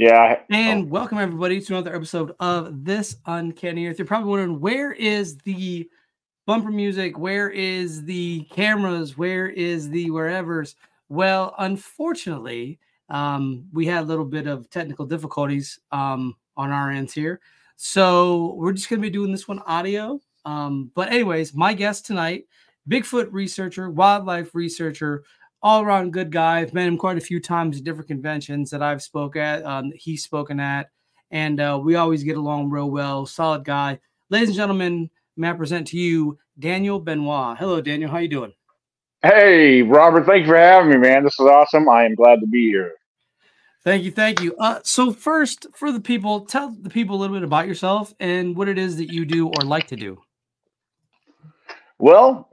Yeah. And oh. welcome everybody to another episode of This Uncanny Earth. You're probably wondering where is the bumper music? Where is the cameras? Where is the wherever's? Well, unfortunately, um, we had a little bit of technical difficulties um, on our ends here. So we're just going to be doing this one audio. Um, but, anyways, my guest tonight, Bigfoot researcher, wildlife researcher, all around good guy. I've met him quite a few times at different conventions that I've spoke at, um, he's spoken at, and uh, we always get along real well. Solid guy. Ladies and gentlemen, may I present to you Daniel Benoit. Hello, Daniel. How you doing? Hey, Robert. Thanks for having me, man. This is awesome. I am glad to be here. Thank you, thank you. Uh, so first, for the people, tell the people a little bit about yourself and what it is that you do or like to do. Well,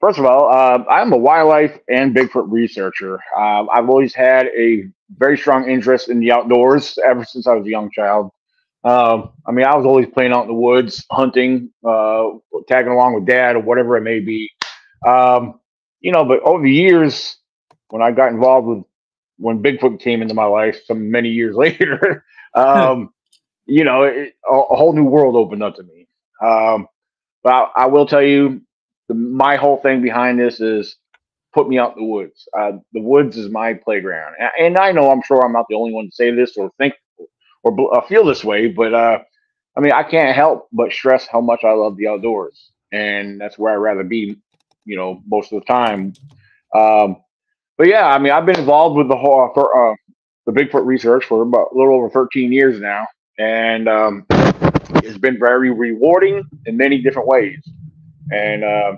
First of all, uh, I'm a wildlife and Bigfoot researcher. Uh, I've always had a very strong interest in the outdoors ever since I was a young child. Um, I mean, I was always playing out in the woods, hunting, uh, tagging along with dad or whatever it may be. Um, you know, but over the years, when I got involved with when Bigfoot came into my life, some many years later, um, you know, it, a, a, whole new world opened up to me. Um, but I, I will tell you, the, my whole thing behind this is put me out in the woods. Uh, the woods is my playground, and, I know I'm sure I'm not the only one to say this or think or uh, feel this way, but uh, I mean I can't help but stress how much I love the outdoors, and that's where I'd rather be, you know, most of the time. Um, but yeah, I mean I've been involved with the whole uh, the Bigfoot research for about a little over 13 years now, and um, it's been very rewarding in many different ways. And uh,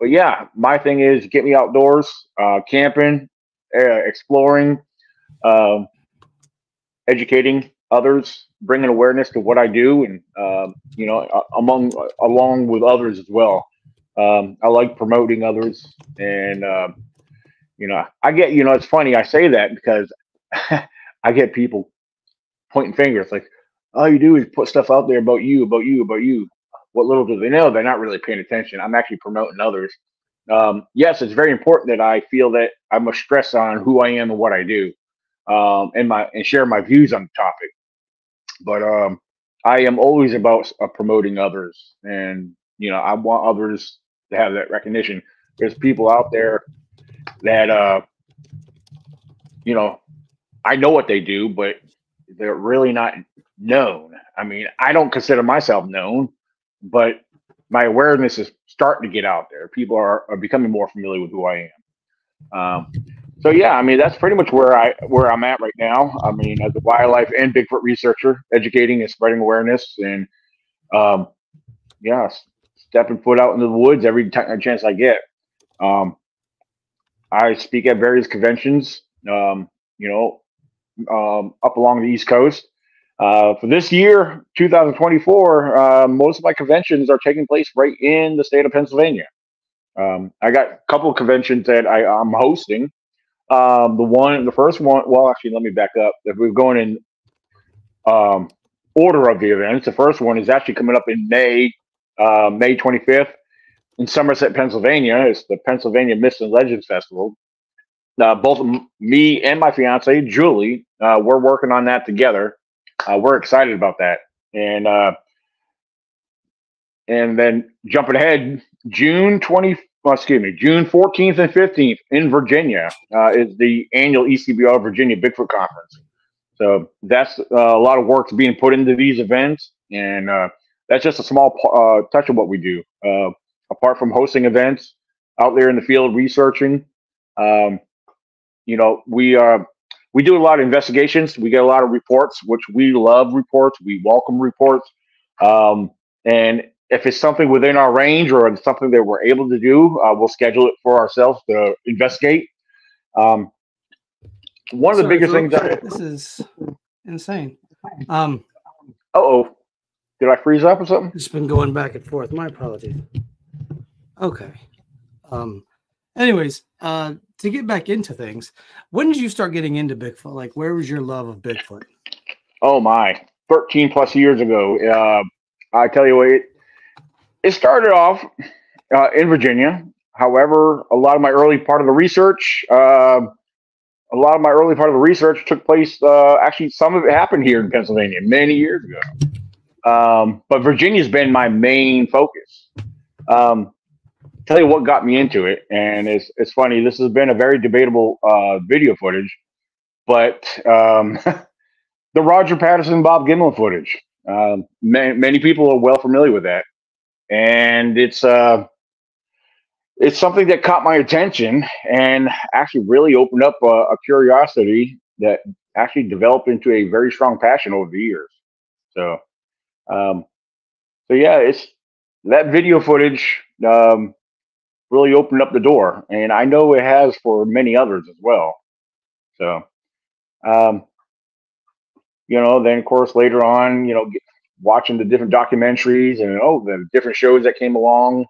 but yeah, my thing is get me outdoors, uh, camping, uh, exploring, um, educating others, bringing awareness to what I do, and um, you know, among along with others as well. Um, I like promoting others, and um, you know, I get you know, it's funny I say that because I get people pointing fingers like, all you do is put stuff out there about you, about you, about you what little do they know, they're not really paying attention. I'm actually promoting others. Um, yes, it's very important that I feel that I must stress on who I am and what I do, um, and my and share my views on the topic. But um, I am always about uh, promoting others, and you know I want others to have that recognition. There's people out there that uh, you know I know what they do, but they're really not known. I mean, I don't consider myself known but my awareness is starting to get out there. People are, are becoming more familiar with who I am. Um, so yeah, I mean that's pretty much where I where I'm at right now. I mean, as a wildlife and Bigfoot researcher, educating and spreading awareness, and um, yeah, stepping foot out into the woods every time chance I get. Um, I speak at various conventions, um, you know, um, up along the East Coast. Uh, for this year, 2024, uh, most of my conventions are taking place right in the state of Pennsylvania. Um, I got a couple of conventions that I, am hosting. Um, the one, the first one, well, actually, let me back up. If we're going in um, order of the events, the first one is actually coming up in May, uh, May 25th in Somerset, Pennsylvania. It's the Pennsylvania Myths and Legends Festival. Uh, both me and my fiance Julie, uh, we're working on that together uh, we're excited about that. And uh, and then jumping ahead, June 20, well, excuse me, June 14th and 15th in Virginia uh, is the annual ECBR Virginia Bigfoot Conference. So that's uh, a lot of work being put into these events, and uh, that's just a small uh, touch of what we do. Uh, apart from hosting events out there in the field, researching, um, you know, we are uh, we do a lot of investigations. We get a lot of reports, which we love reports. We welcome reports. Um, and if it's something within our range or something that we're able to do, uh, we'll schedule it for ourselves to investigate. Um, one of the biggest things that this is insane. Um, oh, did I freeze up or something? It's been going back and forth. My apologies. Okay. Um, anyways, uh, to get back into things, when did you start getting into Bigfoot? Like, where was your love of Bigfoot? Oh my, thirteen plus years ago. Uh, I tell you what, it, it started off uh, in Virginia. However, a lot of my early part of the research uh, a lot of my early part of the research took place. Uh, actually, some of it happened here in Pennsylvania many years ago. Um, but Virginia's been my main focus. Um, tell you what got me into it, and it's it's funny. This has been a very debatable uh, video footage, but um, the Roger Patterson, Bob Gimlin footage. Um, many, many people are well familiar with that, and it's uh, it's something that caught my attention and actually really opened up a, a curiosity that actually developed into a very strong passion over the years. So, um, so yeah, it's that video footage um, really opened up the door, and I know it has for many others as well. So, um, you know, then of course later on, you know, watching the different documentaries and oh, the different shows that came along,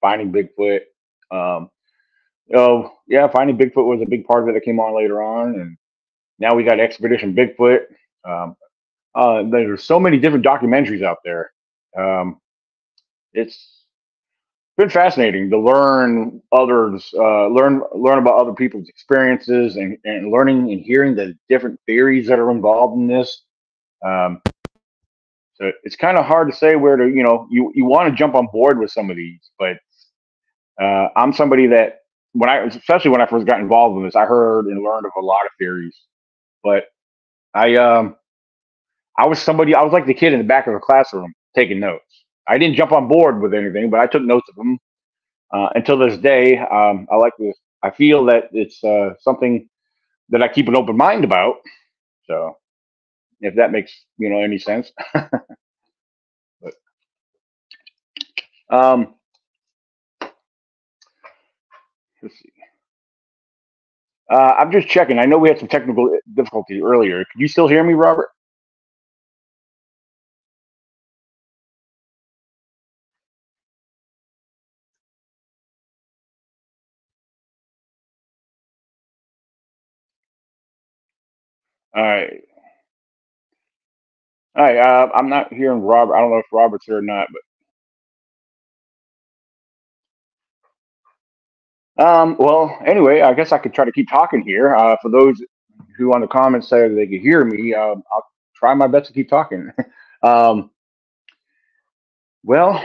Finding Bigfoot. Um, oh yeah, Finding Bigfoot was a big part of it that came on later on, and now we got Expedition Bigfoot. Um, uh, there's so many different documentaries out there. Um, it's been fascinating to learn others, uh, learn learn about other people's experiences, and, and learning and hearing the different theories that are involved in this. Um, so it's kind of hard to say where to, you know, you you want to jump on board with some of these, but uh, I'm somebody that when I, especially when I first got involved in this, I heard and learned of a lot of theories, but I um I was somebody I was like the kid in the back of the classroom taking notes. I didn't jump on board with anything, but I took notes of them. Uh, until this day, um, I like this. I feel that it's uh, something that I keep an open mind about. So, if that makes you know any sense. but, um, let's see. Uh, I'm just checking. I know we had some technical difficulty earlier. Can you still hear me, Robert? All right. All right. Uh, I'm not hearing Robert. I don't know if Robert's here or not, but um, well, anyway, I guess I could try to keep talking here. Uh, for those who on the comments say they can hear me, uh, I'll try my best to keep talking. um, well,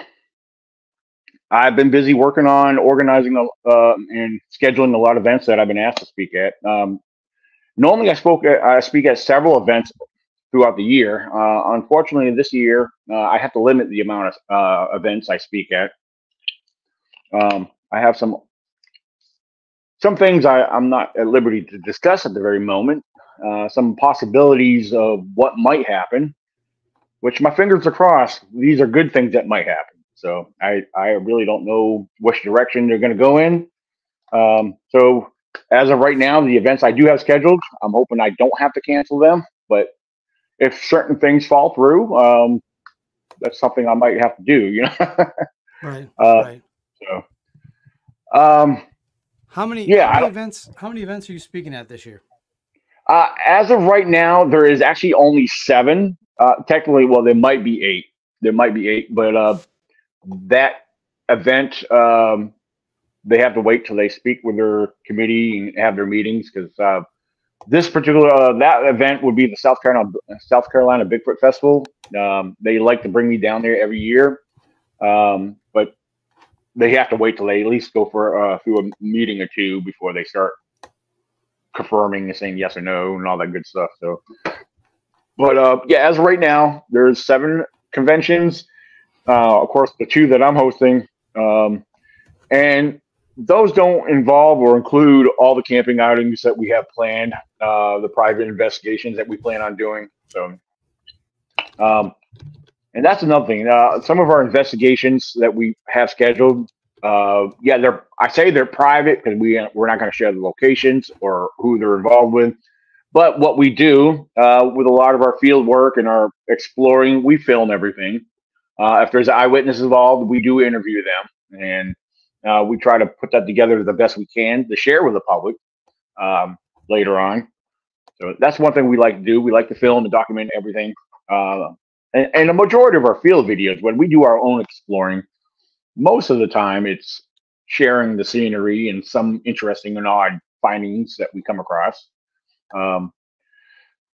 I've been busy working on organizing uh, and scheduling a lot of events that I've been asked to speak at. Um, normally I spoke I speak at several events throughout the year. Uh, unfortunately, this year uh, I have to limit the amount of uh, events I speak at. Um, I have some some things I, I'm not at liberty to discuss at the very moment. Uh, some possibilities of what might happen, which my fingers are crossed. These are good things that might happen. So I I really don't know which direction they're going to go in. Um, so as of right now, the events I do have scheduled, I'm hoping I don't have to cancel them. But if certain things fall through, um, that's something I might have to do. You know. right. Uh, right. So. Um, how many? Yeah. How many events? How many events are you speaking at this year? Uh, as of right now, there is actually only seven. Uh, technically, well, there might be eight. There might be eight, but uh, that event um, they have to wait till they speak with their committee and have their meetings because uh, this particular uh, that event would be the South Carolina South Carolina Bigfoot Festival. Um, they like to bring me down there every year, um, but they have to wait till they at least go for uh, through a meeting or two before they start confirming and saying yes or no and all that good stuff. So, but uh, yeah, as right now, there's seven conventions. Uh, of course, the two that I'm hosting, um, and those don't involve or include all the camping outings that we have planned, uh, the private investigations that we plan on doing. So, um, and that's another thing. Uh, some of our investigations that we have scheduled, uh, yeah, they're I say they're private because we we're not going to share the locations or who they're involved with. But what we do uh, with a lot of our field work and our exploring, we film everything. Uh, if there's an eyewitness involved, we do interview them and uh, we try to put that together the best we can to share with the public um, later on. So that's one thing we like to do. We like to film and document everything. Uh, and, and a majority of our field videos, when we do our own exploring, most of the time it's sharing the scenery and some interesting and odd findings that we come across. Um,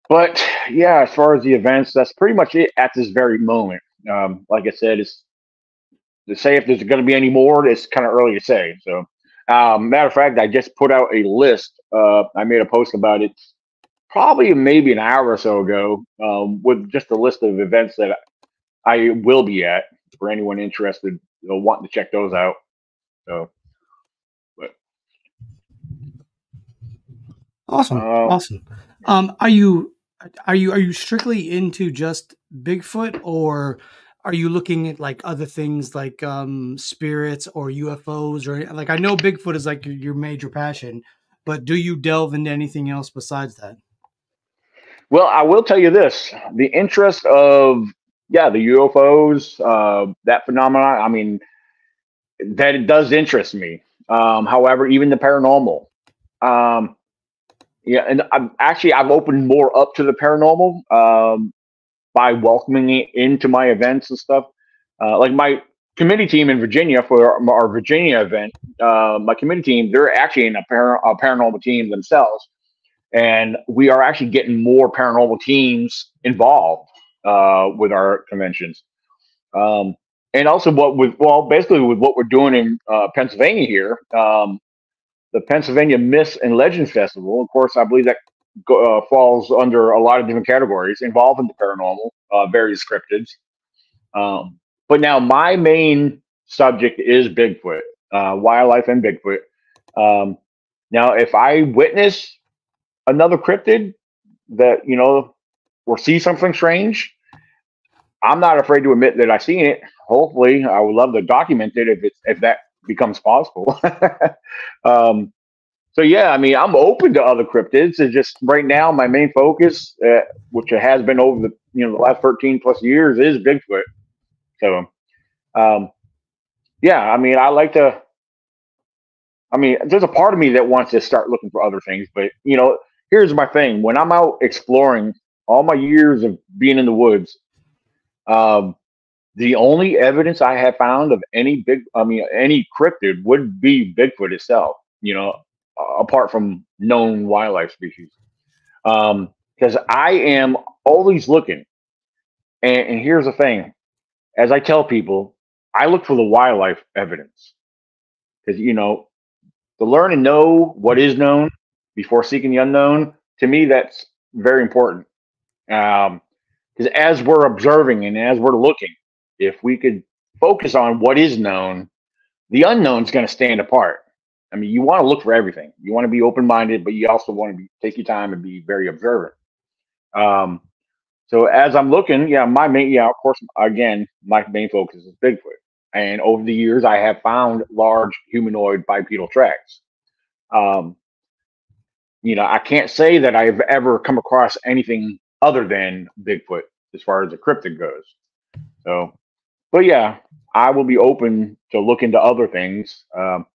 but yeah, as far as the events, that's pretty much it at this very moment. Um, like I said, it's to say if there's going to be any more, it's kind of early to say. So, um, matter of fact, I just put out a list. Uh, I made a post about it probably maybe an hour or so ago um, with just a list of events that I will be at for anyone interested, you know, wanting to check those out. So, but awesome, uh, awesome. Um, are you are you are you strictly into just Bigfoot or are you looking at like other things like um spirits or UFOs or like I know Bigfoot is like your major passion, but do you delve into anything else besides that? Well, I will tell you this: the interest of yeah, the UFOs, uh, that phenomenon. I mean, that it does interest me. Um, however, even the paranormal, um, yeah, and I'm actually I've opened more up to the paranormal um, by welcoming it into my events and stuff. Uh, like my committee team in Virginia for our, our Virginia event, uh, my committee team, they're actually in a, a paranormal team themselves, and we are actually getting more paranormal teams involved uh, with our conventions. Um, and also, what with well, basically with what we're doing in uh, Pennsylvania here, um, the Pennsylvania Myths and Legends Festival. Of course, I believe that uh, falls under a lot of different categories involving the paranormal, uh, various cryptids. Um, but now my main subject is Bigfoot, uh, wildlife and Bigfoot. Um, now, if I witness another cryptid that you know or see something strange, I'm not afraid to admit that I've seen it. Hopefully, I would love to document it if it's if that becomes possible. um, so yeah, I mean, I'm open to other cryptids. It's just right now my main focus, uh, which it has been over the you know the last 13 plus years, is Bigfoot. So, um, yeah, I mean, I like to. I mean, there's a part of me that wants to start looking for other things, but you know, here's my thing: when I'm out exploring, all my years of being in the woods, um, the only evidence I have found of any big, I mean, any cryptid would be Bigfoot itself. You know, apart from known wildlife species. Because um, I am always looking, and, and here's the thing: as I tell people, I look for the wildlife evidence because you know, to learn and know what is known before seeking the unknown. To me, that's very important. Because um, as we're observing and as we're looking, if we could focus on what is known, the unknown is going to stand apart. I mean, you want to look for everything. You want to be open minded, but you also want to be take your time and be very observant. Um, so as I'm looking, yeah, my main, yeah, of course, again, my main focus is Bigfoot. And over the years, I have found large humanoid bipedal tracks. Um, you know, I can't say that I've ever come across anything other than Bigfoot as far as the cryptid goes. So but yeah, I will be open to look into other things. Um,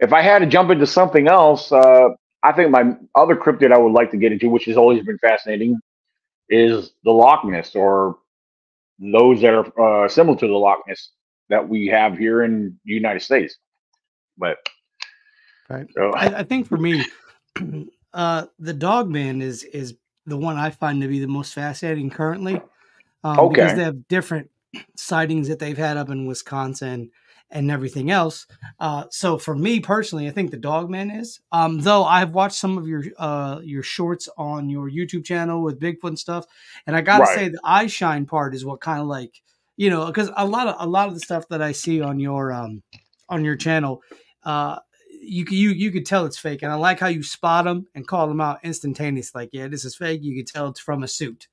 if I had to jump into something else, uh, I think my other cryptid I would like to get into, which has always been fascinating, is the Loch Ness or those that are uh, similar to the Loch Ness that we have here in the United States. But right, so. I, I think for me, uh, the Dogman is is the one I find to be the most fascinating currently. Um, okay. Because they have different sightings that they've had up in Wisconsin and everything else. Uh, so for me personally, I think the Dogman is. Um, though I've watched some of your uh, your shorts on your YouTube channel with Bigfoot and stuff, and I gotta right. say the eye shine part is what kind of like you know because a lot of a lot of the stuff that I see on your um on your channel. Uh, you you you could tell it's fake, and I like how you spot them and call them out instantaneously. Like, yeah, this is fake. You could tell it's from a suit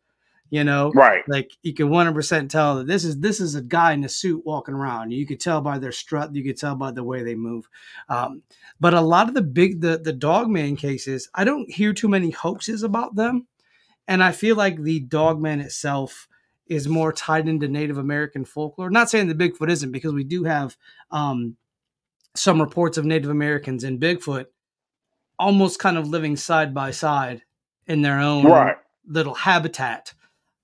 you know? Right. Like you can 100% tell that this is this is a guy in a suit walking around. You could tell by their strut you could tell by the way they move. Um, but a lot of the big the the dogman cases i don't hear too many hoaxes about them. And i feel like the dogman itself is more tied into native american folklore. Not saying the bigfoot isn't because we do have um, some reports of native americans and bigfoot almost kind of living side by side in their own right. little habitat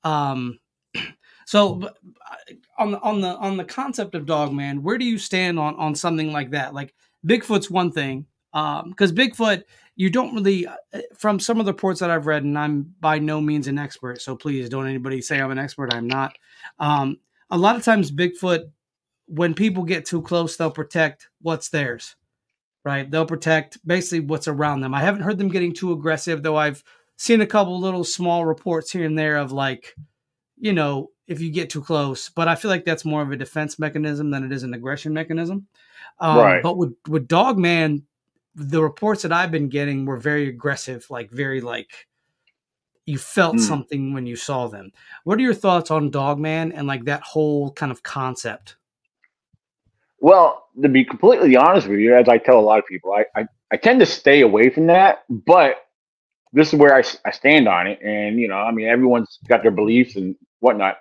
um, so uh, on the on the on the concept of dog man, where do you stand on on something like that? Like Bigfoot's one thing. because um, Bigfoot, you don't really, uh, from some of the reports that I've read, and I'm by no means an expert, so please don't anybody say I'm an expert. I'm not. Um, a lot of times, Bigfoot, when people get too close, they'll protect what's theirs, right? They'll protect basically what's around them. I haven't heard them getting too aggressive, though. I've seen a couple little small reports here and there of like, you know, if you get too close. But I feel like that's more of a defense mechanism than it is an aggression mechanism. Um, right. But with with Dogman, the reports that I've been getting were very aggressive, like very like you felt mm. something when you saw them. What are your thoughts on Dogman and like that whole kind of concept? Well, to be completely honest with you, as I tell a lot of people, I, I, I tend to stay away from that, but this is where I, I stand on it. And, you know, I mean, everyone's got their beliefs and whatnot.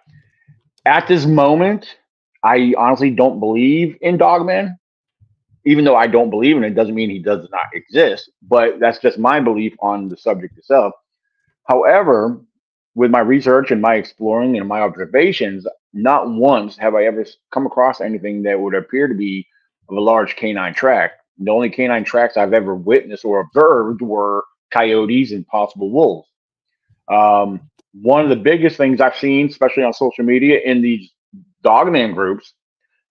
At this moment, I honestly don't believe in Dogman. Even though I don't believe in it, doesn't mean he does not exist. But that's just my belief on the subject itself. However, with my research and my exploring and my observations, not once have I ever come across anything that would appear to be of a large canine track. The only canine tracks I've ever witnessed or observed were coyotes and possible wolves. Um, one of the biggest things I've seen, especially on social media in these dogman groups,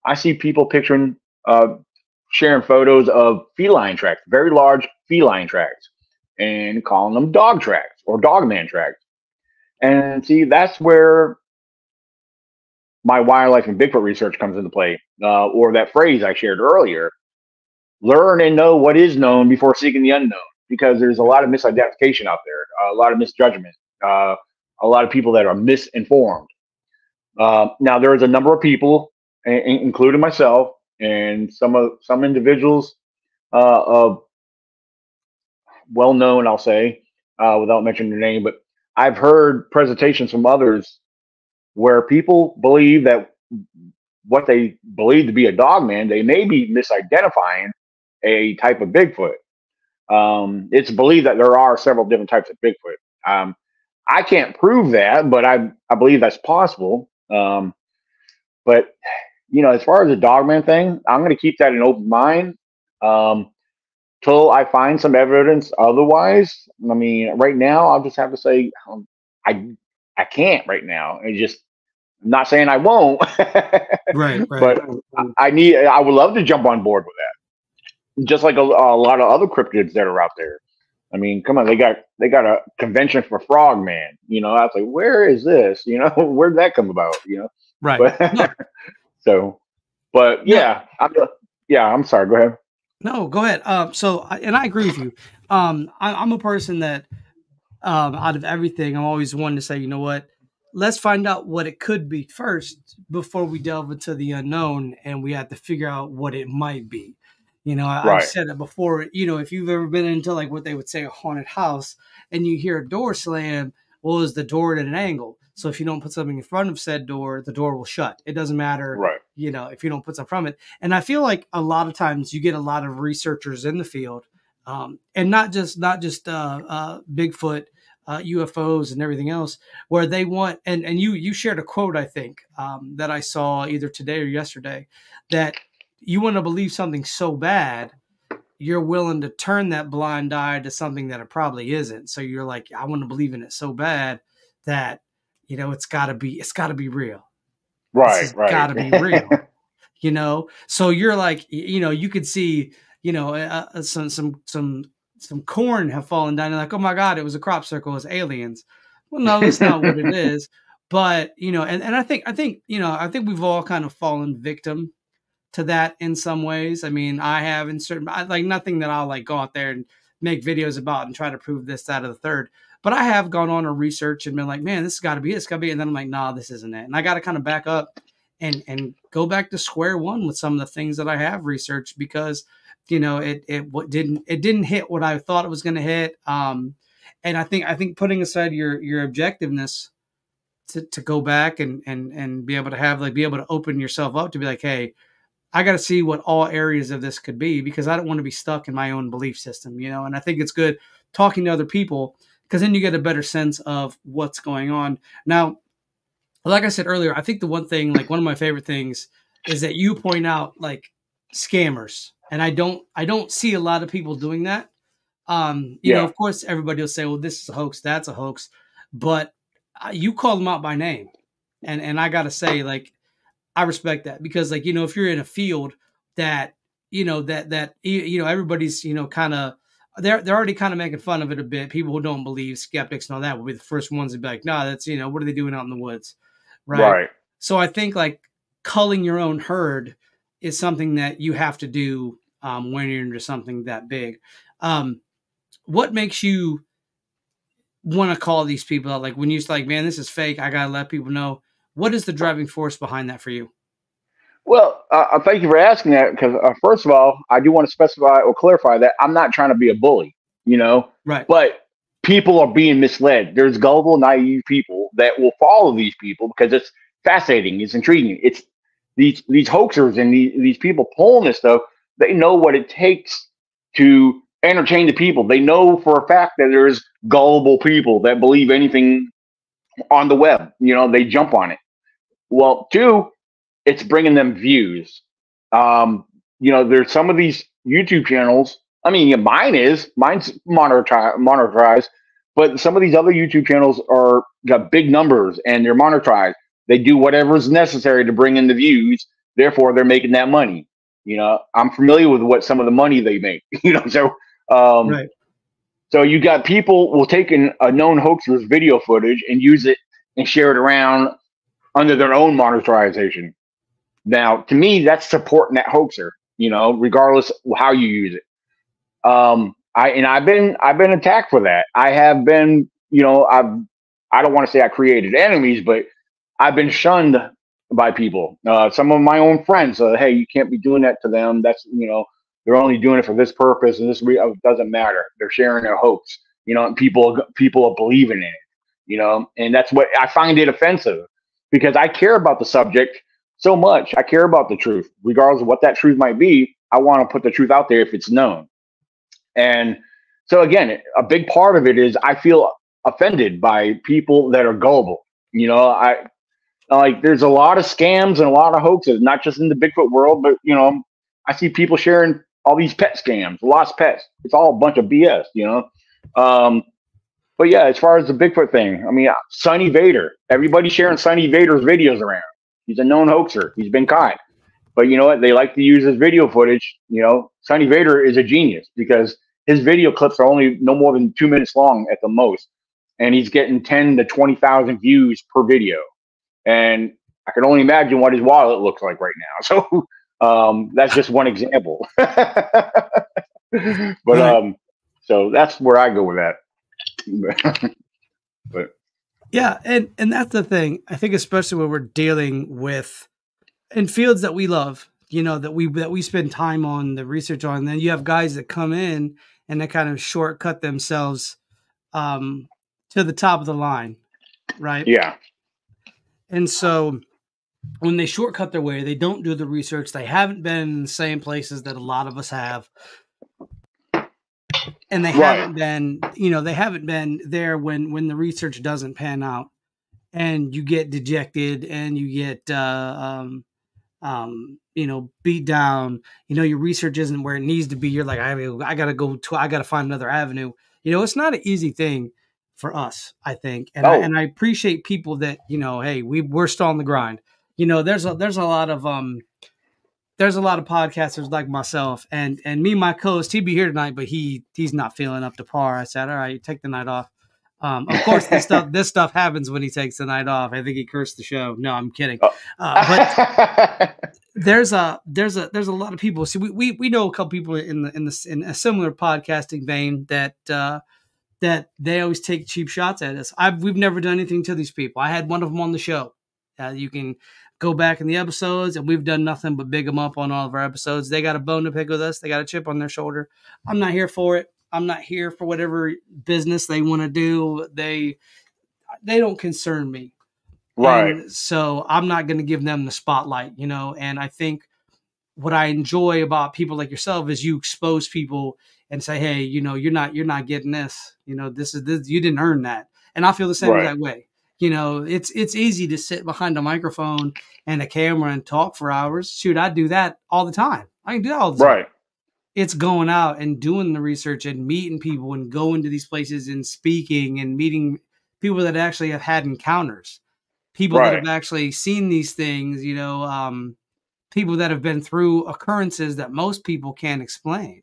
I see people picturing, uh, sharing photos of feline tracks, very large feline tracks, and calling them dog tracks or dogman tracks. And see, that's where my wildlife and Bigfoot research comes into play, uh, or that phrase I shared earlier learn and know what is known before seeking the unknown, because there's a lot of misidentification out there, a lot of misjudgment. Uh, a lot of people that are misinformed. Uh, now, there is a number of people, including myself, and some of some individuals uh, of well known, I'll say, uh, without mentioning their name, but I've heard presentations from others where people believe that what they believe to be a dog man, they may be misidentifying a type of Bigfoot. Um, it's believed that there are several different types of Bigfoot. Um, I can't prove that, but I I believe that's possible. Um, but you know, as far as the dogman thing, I'm going to keep that in open mind um, till I find some evidence otherwise. I mean, right now, I'll just have to say um, I I can't right now. And just I'm not saying I won't. right, right. But I, I need. I would love to jump on board with that. Just like a, a lot of other cryptids that are out there. I mean, come on, they got they got a convention for Frogman. You know, I was like, where is this? You know, where'd that come about? You know, right? But, so, but yeah, I'm, yeah. I'm sorry. Go ahead. No, go ahead. Um, so, and I agree with you. Um, I, I'm a person that, um, out of everything, I'm always one to say, you know what? Let's find out what it could be first before we delve into the unknown, and we have to figure out what it might be. You know, I, have said it before. You know, if you've ever been into like what they would say a haunted house, and you hear a door slam, well, is the door at an angle? So if you don't put something in front of said door, the door will shut. It doesn't matter, right? You know, if you don't put something from it. And I feel like a lot of times you get a lot of researchers in the field, um, and not just not just uh, uh, Bigfoot. Uh, UFOs and everything else, where they want and and you you shared a quote I think um, that I saw either today or yesterday that you want to believe something so bad you're willing to turn that blind eye to something that it probably isn't. So you're like i want to believe in it so bad that you know it's got to be it's got to be real. Right right It's got to be real you know? So you're like you know you could see you know uh, uh, some some some some corn have fallen down and like oh my god it was a crop circle as aliens. Well no that's not what it is. But you know and, and i think i think you know i think we've all kind of fallen victim to that in some ways. I mean, I have in certain like nothing that I'll like go out there and make videos about and try to prove this, that, or the third. But I have gone on a research and been like, man, this has got to be it. It's got to be. And then I'm like, nah, this isn't it. And I got to kind of back up and and go back to square one with some of the things that I have researched because you know it it didn't it didn't hit what I thought it was going to hit. Um, and I think I think putting aside your your objectiveness to, to go back and and and be able to have like be able to open yourself up to be like, hey, I got to see what all areas of this could be because I don't want to be stuck in my own belief system, you know. And I think it's good talking to other people because then you get a better sense of what's going on. Now, like I said earlier, I think the one thing, like one of my favorite things, is that you point out like scammers and I don't I don't see a lot of people doing that. Um, you yeah. know, of course, everybody will say, "Well, this is a hoax, that's a hoax," but uh, you call them out by name, and and I gotta say, like, I respect that because, like, you know, if you're in a field that you know that that you know everybody's you know kind of they're they're already kind of making fun of it a bit. People who don't believe skeptics and all that will be the first ones to be like, nah, that's you know what are they doing out in the woods?" Right. Right. So I think like culling your own herd is something that you have to do um, when you're into something that big. Um, what makes you want to call these people out? Like when you're like, man, this is fake. I gotta let people know. What is the driving force behind that for you? Well, uh, thank you for asking that because uh, first of all, I do want to specify or clarify that I'm not trying to be a bully, you know. Right. But people are being misled. There's gullible, naive people that will follow these people because it's fascinating, it's intriguing. It's these these hoaxers and these, these people pulling this stuff. They know what it takes to entertain the people. They know for a fact that there's gullible people that believe anything on the web. You know, they jump on it. Well, two, it's bringing them views. Um, you know, there's some of these YouTube channels. I mean, mine is mine's monetized, monetized, but some of these other YouTube channels are got big numbers and they're monetized. They do whatever is necessary to bring in the views. Therefore, they're making that money. You know, I'm familiar with what some of the money they make. You know, so um, right. So you got people will take an, a known hoaxer's video footage and use it and share it around under their own monetization. Now, to me, that's supporting that hoaxer. You know, regardless how you use it. Um, I and I've been I've been attacked for that. I have been, you know, I've I don't want to say I created enemies, but I've been shunned by people. Uh, some of my own friends, uh, hey, you can't be doing that to them. That's you know, they're only doing it for this purpose, and this re- uh, doesn't matter. They're sharing their hopes, you know, and people people are believing in it, you know, and that's what I find it offensive because I care about the subject so much. I care about the truth, regardless of what that truth might be. I want to put the truth out there if it's known, and so again, a big part of it is I feel offended by people that are gullible. You know, I like there's a lot of scams and a lot of hoaxes, not just in the Bigfoot world, but you know, I see people sharing all these pet scams, lost pets. It's all a bunch of BS, you know. Um, but yeah, as far as the Bigfoot thing, I mean, Sunny Vader, everybody sharing Sunny Vader's videos around. He's a known hoaxer. He's been caught. But you know what? They like to use his video footage. You know, Sunny Vader is a genius because his video clips are only no more than two minutes long at the most, and he's getting ten to twenty thousand views per video. And I can only imagine what his wallet looks like right now. So um, that's just one example. but um, so that's where I go with that. but yeah, and and that's the thing. I think especially when we're dealing with in fields that we love, you know, that we that we spend time on the research on, then you have guys that come in and they kind of shortcut themselves um to the top of the line, right? Yeah. And so when they shortcut their way, they don't do the research. They haven't been in the same places that a lot of us have. And they right. haven't been, you know, they haven't been there when when the research doesn't pan out, and you get dejected and you get, uh, um, um, you know, beat down. You know, your research isn't where it needs to be. You're like, I, mean, I gotta go to, I gotta find another avenue. You know, it's not an easy thing for us, I think, and oh. I, and I appreciate people that you know, hey, we we're still on the grind you know, there's a there's a lot of um there's a lot of podcasters like myself and and me my co-host he'd be here tonight but he he's not feeling up to par. I said all right take the night off. Um, of course this stuff this stuff happens when he takes the night off. I think he cursed the show. No i'm kidding. Oh. uh, but there's a there's a there's a lot of people. See we, we we know a couple people in the in the in a similar podcasting vein that uh that they always take cheap shots at us. I've we've never done anything to these people. I had one of them on the show. Uh, you can go back in the episodes, and we've done nothing but big them up on all of our episodes. They got a bone to pick with us. They got a chip on their shoulder. I'm not here for it. I'm not here for whatever business they want to do. They they don't concern me. Right. And so I'm not going to give them the spotlight, you know. And I think what I enjoy about people like yourself is you expose people and say, hey, you know, you're not you're not getting this. You know, this is this you didn't earn that. And I feel the same right. that way you know it's it's easy to sit behind a microphone and a camera and talk for hours. Shoot i do that all the time. I can do that all the time. Right. It's going out and doing the research and meeting people and going to these places and speaking and meeting people that actually have had encounters. People right. that have actually seen these things you know um, people that have been through occurrences that most people can't explain.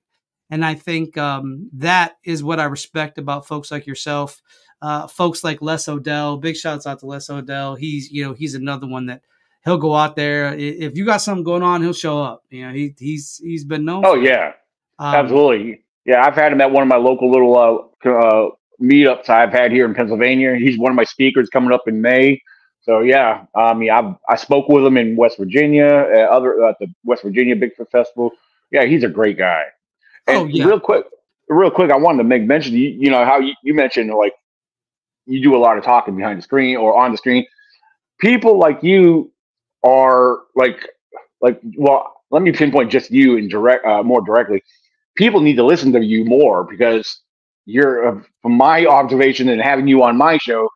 And i think um, that is what i respect about folks like yourself uh, folks like les odell big shouts out to les odell he's you know he's another one that he'll go out there if you got something going on he'll show up you know he, he's he's been known oh yeah um, absolutely yeah i've had him at one of my local little uh, uh, meetups i've had here in pennsylvania he's one of my speakers coming up in may so yeah, I mean, I I spoke with him in West Virginia, at other at the West Virginia Bigfoot Festival. Yeah, he's a great guy. And oh, yeah. real quick, real quick, I wanted to make mention. You, you know how you, you mentioned like you do a lot of talking behind the screen or on the screen. People like you are like like well, let me pinpoint just you in direct uh, more directly. People need to listen to you more because you're uh, from my observation and having you on my show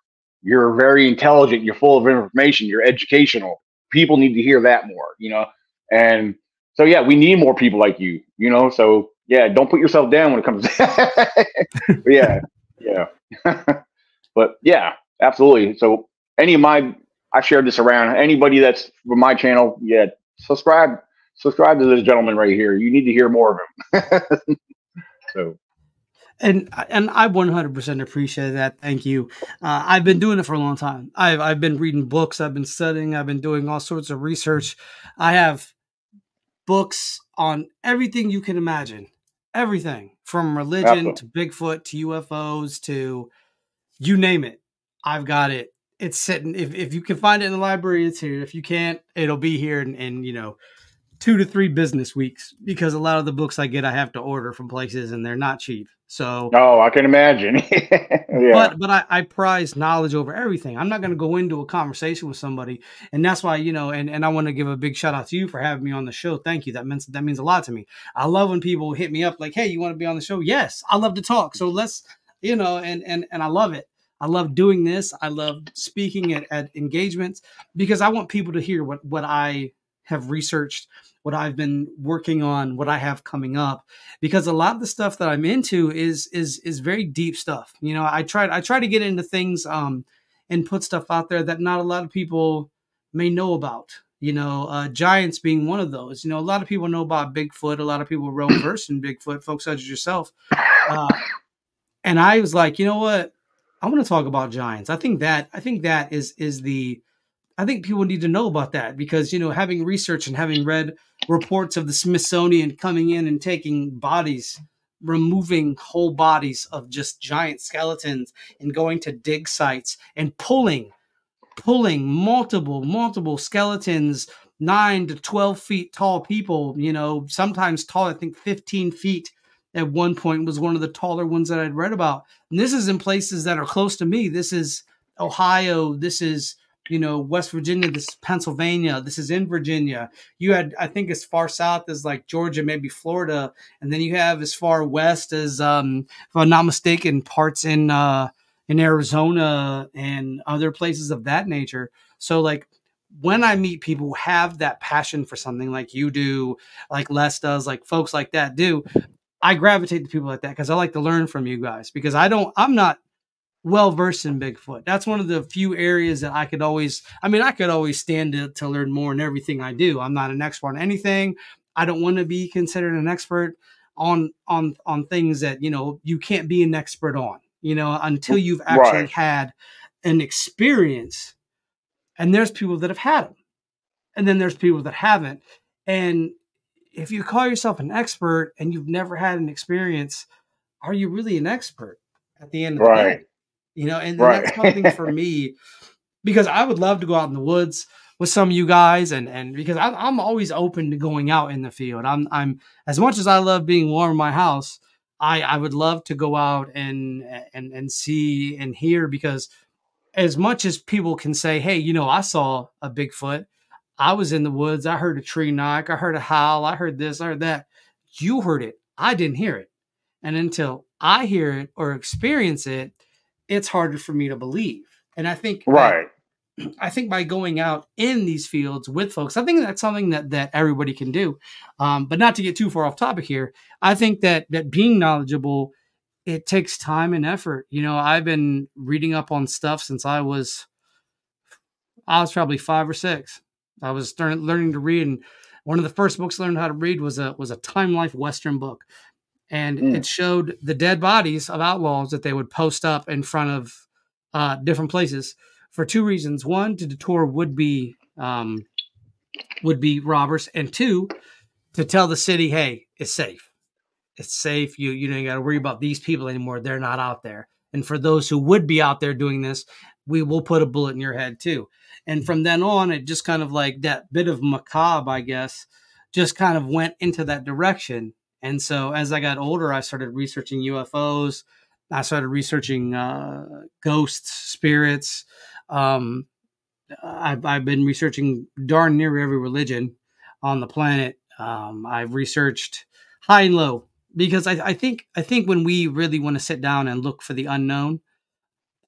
you're very intelligent, you're full of information, you're educational. People need to hear that more, you know? And so yeah, we need more people like you, you know. So yeah, don't put yourself down when it comes to yeah, yeah. but yeah, absolutely. So any of my I shared this around. Anybody that's from my channel, yeah, subscribe subscribe to this gentleman right here. You need to hear more of him. so and and I 100% appreciate that. Thank you. Uh, I've been doing it for a long time. I've I've been reading books. I've been studying. I've been doing all sorts of research. I have books on everything you can imagine. Everything from religion Absolutely. to Bigfoot to UFOs to you name it. I've got it. It's sitting. If if you can find it in the library, it's here. If you can't, it'll be here. in, and you know two to three business weeks because a lot of the books I get I have to order from places and they're not cheap. So Oh, I can imagine. yeah. But but I, I prize knowledge over everything. I'm not gonna go into a conversation with somebody and that's why, you know, and, and I want to give a big shout out to you for having me on the show. Thank you. That means that means a lot to me. I love when people hit me up like, hey, you want to be on the show? Yes, I love to talk. So let's, you know, and and and I love it. I love doing this. I love speaking at, at engagements because I want people to hear what what I have researched what I've been working on, what I have coming up, because a lot of the stuff that I'm into is is is very deep stuff. You know, I try I try to get into things um, and put stuff out there that not a lot of people may know about. You know, uh, giants being one of those. You know, a lot of people know about Bigfoot. A lot of people real versed in Bigfoot, folks such as yourself. Uh, and I was like, you know what? I want to talk about giants. I think that I think that is is the I think people need to know about that because you know having research and having read reports of the Smithsonian coming in and taking bodies, removing whole bodies of just giant skeletons and going to dig sites and pulling, pulling multiple multiple skeletons, nine to twelve feet tall people. You know sometimes tall. I think fifteen feet at one point was one of the taller ones that I'd read about. And this is in places that are close to me. This is Ohio. This is you know, West Virginia, this is Pennsylvania, this is in Virginia. You had, I think, as far south as like Georgia, maybe Florida, and then you have as far west as, um, if I'm not mistaken, parts in uh, in Arizona and other places of that nature. So, like, when I meet people who have that passion for something like you do, like Les does, like folks like that do, I gravitate to people like that because I like to learn from you guys because I don't, I'm not well versed in Bigfoot. That's one of the few areas that I could always, I mean, I could always stand to, to learn more in everything I do. I'm not an expert on anything. I don't want to be considered an expert on on on things that you know you can't be an expert on you know until you've actually right. had an experience and there's people that have had them and then there's people that haven't and if you call yourself an expert and you've never had an experience are you really an expert at the end of right. the day you know, and, right. that's something for me because I would love to go out in the woods with some of you guys, and and because I'm, I'm always open to going out in the field. I'm I'm as much as I love being warm in my house, I I would love to go out and and and see and hear because as much as people can say, hey, you know, I saw a Bigfoot, I was in the woods, I heard a tree knock, I heard a howl, I heard this, I heard that. You heard it, I didn't hear it, and until I hear it or experience it it's harder for me to believe. And I think right I think by going out in these fields with folks, I think that's something that that everybody can do. Um, but not to get too far off topic here, I think that that being knowledgeable it takes time and effort. You know, I've been reading up on stuff since I was I was probably five or six. I was starting learning to read, and one of the first books I learned how to read was a was a Time Life Western book, and mm. it showed the dead bodies of outlaws that they would post up in front of uh, different places for two reasons: one, to deter would be um, would be robbers, and two, to tell the city, "Hey, it's safe." it's safe. You you don't got to worry about these people anymore. They're not out there. And for those who would be out there doing this, we will put a bullet in your head too. And from then on, it just kind of like that bit of macabre, I guess, just kind of went into that direction. And so as I got older, I started researching UFOs. I started researching uh, ghosts, spirits. Um, I've, I've been researching darn near every religion on the planet. Um, I've researched high and low because I, I think I think when we really want to sit down and look for the unknown,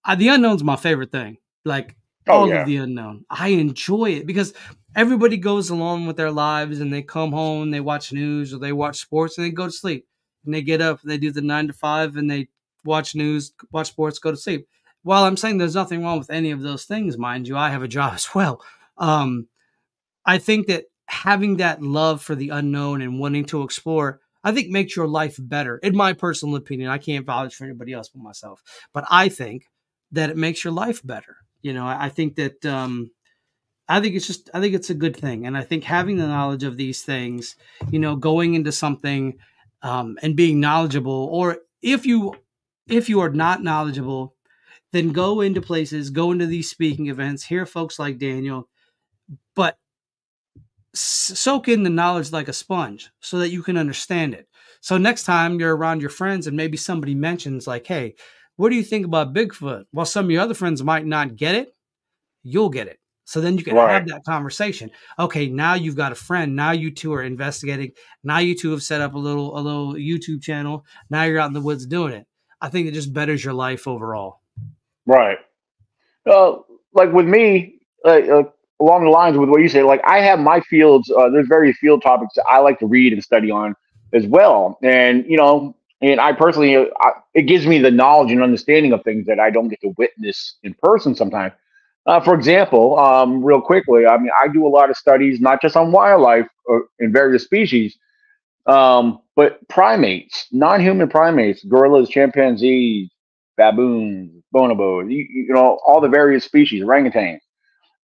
uh, the unknown's my favorite thing. Like oh, all yeah. of the unknown, I enjoy it because everybody goes along with their lives and they come home, they watch news or they watch sports and they go to sleep. And they get up, they do the nine to five, and they watch news, watch sports, go to sleep. While I'm saying there's nothing wrong with any of those things, mind you, I have a job as well. Um, I think that having that love for the unknown and wanting to explore I think makes your life better. In my personal opinion, I can't vouch for anybody else but myself, but I think that it makes your life better. You know, I, think that um, I think it's just I think it's a good thing, and I think having the knowledge of these things, you know, going into something um, and being knowledgeable, or if you if you are not knowledgeable, then go into places, go into these speaking events, hear folks like Daniel, but soak in the knowledge like a sponge so that you can understand it. So next time you're around your friends and maybe somebody mentions like, "Hey, what do you think about Bigfoot?" Well, some of your other friends might not get it. You'll get it. So then you can right. have that conversation. Okay, now you've got a friend. Now you two are investigating. Now you two have set up a little a little YouTube channel. Now you're out in the woods doing it. I think it just betters your life overall. Right. Uh, like with me, uh, uh, along the lines with what you say, like I have my fields. Uh, there's various field topics that I like to read and study on as well, and you know, and I personally, uh, I, it gives me the knowledge and understanding of things that I don't get to witness in person sometimes. Uh, for example, um, real quickly, I mean, I do a lot of studies not just on wildlife or uh, in various species, um, but primates, non-human primates, gorillas, chimpanzees, baboons, bonobos, you, you know, all the various species, orangutans.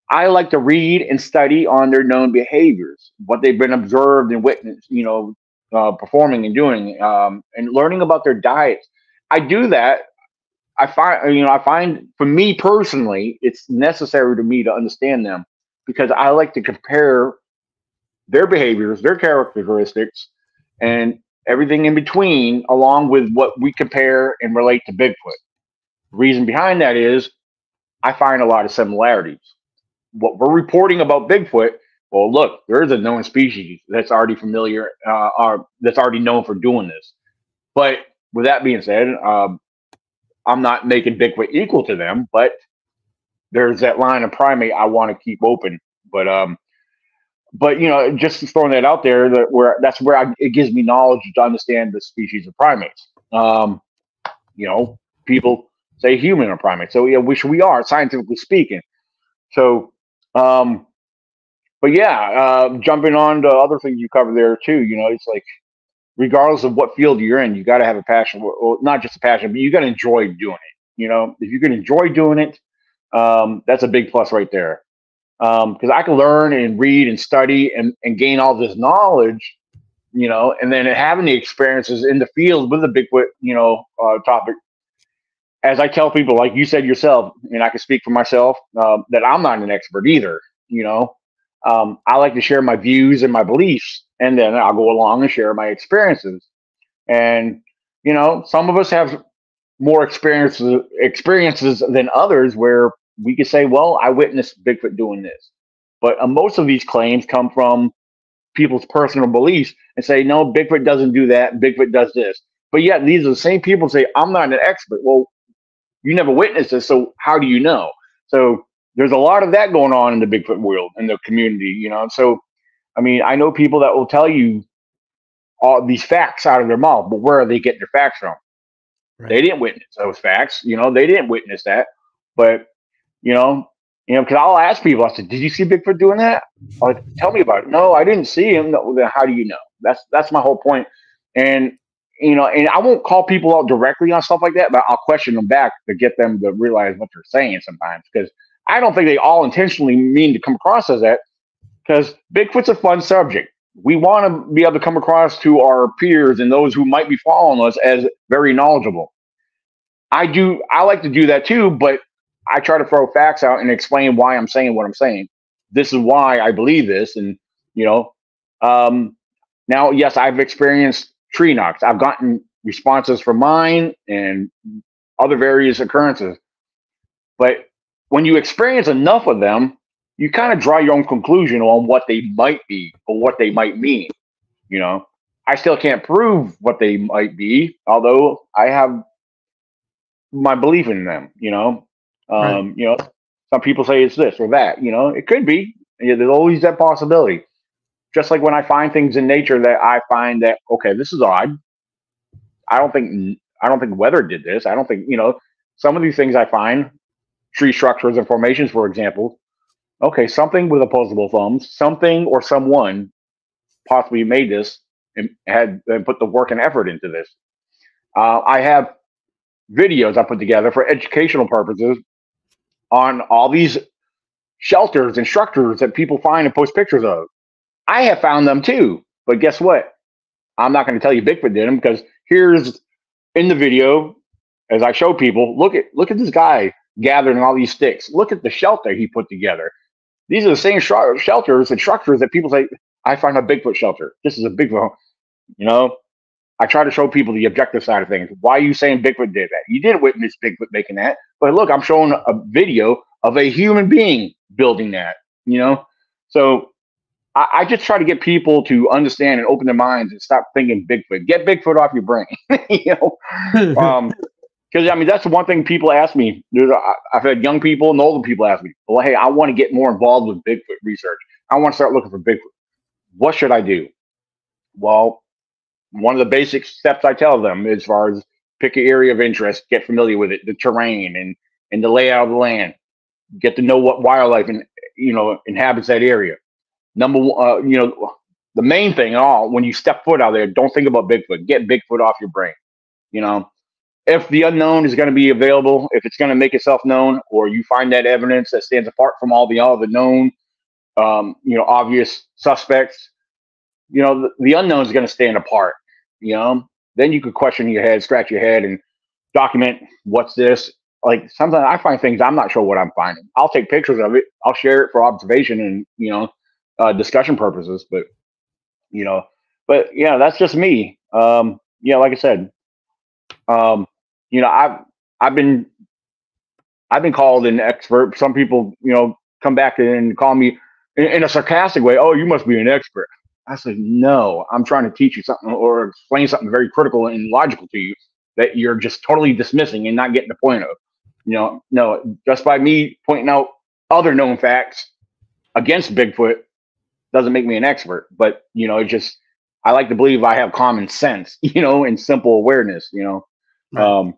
I like to read and study on their known behaviors, what they've been observed and witnessed, you know, uh, performing and doing, um, and learning about their diets. I do that. I find, you know, I find for me personally, it's necessary to me to understand them because I like to compare their behaviors, their characteristics, and everything in between, along with what we compare and relate to Bigfoot. The reason behind that is I find a lot of similarities what we're reporting about Bigfoot, well, look, there is a known species that's already familiar, uh, or that's already known for doing this. But with that being said, um, I'm not making Bigfoot equal to them, but there's that line of primate I want to keep open. But um, but you know, just throwing that out there, that where that's where I, it gives me knowledge to understand the species of primates. Um, you know, people say human or primate, so yeah, which we are scientifically speaking. So um, but yeah, uh, jumping on to other things you cover there too. You know, it's like regardless of what field you're in, you got to have a passion. Well, not just a passion, but you got to enjoy doing it. You know, if you can enjoy doing it, um, that's a big plus right there. Because um, I can learn and read and study and, and gain all this knowledge, you know, and then having the experiences in the field with the Bigfoot, you know, uh, topic as I tell people, like you said yourself, and I can speak for myself, uh, that I'm not an expert either. You know, um, I like to share my views and my beliefs, and then I'll go along and share my experiences. And you know, some of us have more experiences experiences than others, where we could say, "Well, I witnessed Bigfoot doing this," but uh, most of these claims come from people's personal beliefs and say, "No, Bigfoot doesn't do that. Bigfoot does this." But yet, these are the same people say, "I'm not an expert." Well, you never witnessed this, so how do you know? So there's a lot of that going on in the Bigfoot world in the community, you know. So, I mean, I know people that will tell you all these facts out of their mouth, but where are they getting their facts from? Right. They didn't witness those facts, you know. They didn't witness that, but you know, you know, because I'll ask people, I said, "Did you see Bigfoot doing that?" Like, tell me about it. No, I didn't see him. Then how do you know? That's that's my whole point. And you know, and I won't call people out directly on stuff like that, but I'll question them back to get them to realize what they're saying sometimes because I don't think they all intentionally mean to come across as that because Bigfoot's a fun subject. We want to be able to come across to our peers and those who might be following us as very knowledgeable. I do, I like to do that too, but I try to throw facts out and explain why I'm saying what I'm saying. This is why I believe this. And, you know, um, now, yes, I've experienced tree knocks. I've gotten responses from mine and other various occurrences. But when you experience enough of them, you kind of draw your own conclusion on what they might be or what they might mean. You know, I still can't prove what they might be, although I have my belief in them. You know, um, right. you know, some people say it's this or that. You know, it could be. Yeah, there's always that possibility. Just like when I find things in nature that I find that okay, this is odd. I don't think I don't think weather did this. I don't think you know some of these things I find tree structures and formations, for example. Okay, something with opposable thumbs, something or someone possibly made this and had and put the work and effort into this. Uh, I have videos I put together for educational purposes on all these shelters and structures that people find and post pictures of. I have found them too, but guess what? I'm not going to tell you Bigfoot did them because here's in the video as I show people. Look at look at this guy gathering all these sticks. Look at the shelter he put together. These are the same sh- shelters and structures that people say, I find a Bigfoot shelter. This is a Bigfoot. You know, I try to show people the objective side of things. Why are you saying Bigfoot did that? You didn't witness Bigfoot making that. But look, I'm showing a video of a human being building that, you know? So I, I just try to get people to understand and open their minds and stop thinking Bigfoot. Get Bigfoot off your brain, you know? um, because I mean that's the one thing people ask me. There's, I've had young people and older people ask me, "Well, hey, I want to get more involved with Bigfoot research. I want to start looking for Bigfoot. What should I do?" Well, one of the basic steps I tell them, as far as pick an area of interest, get familiar with it, the terrain and and the layout of the land, get to know what wildlife and you know inhabits that area. Number one, uh, you know, the main thing all when you step foot out there, don't think about Bigfoot. Get Bigfoot off your brain. You know, if the unknown is going to be available, if it's going to make itself known, or you find that evidence that stands apart from all the other known, um, you know, obvious suspects, you know, the, the unknown is going to stand apart. You know, then you could question your head, scratch your head, and document what's this. Like sometimes I find things I'm not sure what I'm finding. I'll take pictures of it. I'll share it for observation and you know uh, discussion purposes. But you know, but yeah, that's just me. Um, yeah, like I said, um, you know, I've I've been I've been called an expert. Some people, you know, come back and call me in, in a sarcastic way. Oh, you must be an expert. I said, no, I'm trying to teach you something or explain something very critical and logical to you that you're just totally dismissing and not getting the point of. You know, no, just by me pointing out other known facts against Bigfoot doesn't make me an expert. But you know, it just I like to believe I have common sense, you know, and simple awareness, you know. Right. Um,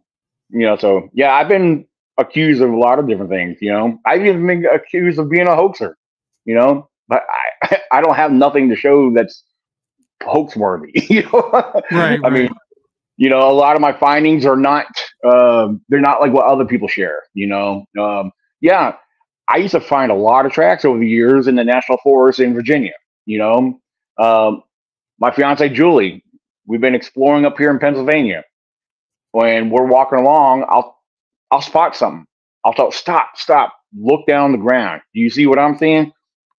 you know, so yeah, I've been accused of a lot of different things. You know, I've even been accused of being a hoaxer. You know, but I I don't have nothing to show that's hoax worthy. You know, right, I right. mean, you know, a lot of my findings are not uh, they're not like what other people share. You know, um, yeah, I used to find a lot of tracks over the years in the national forest in Virginia. You know, um, my fiance Julie, we've been exploring up here in Pennsylvania when we're walking along, I'll I'll spot something. I'll tell stop, stop, look down the ground. Do you see what I'm seeing?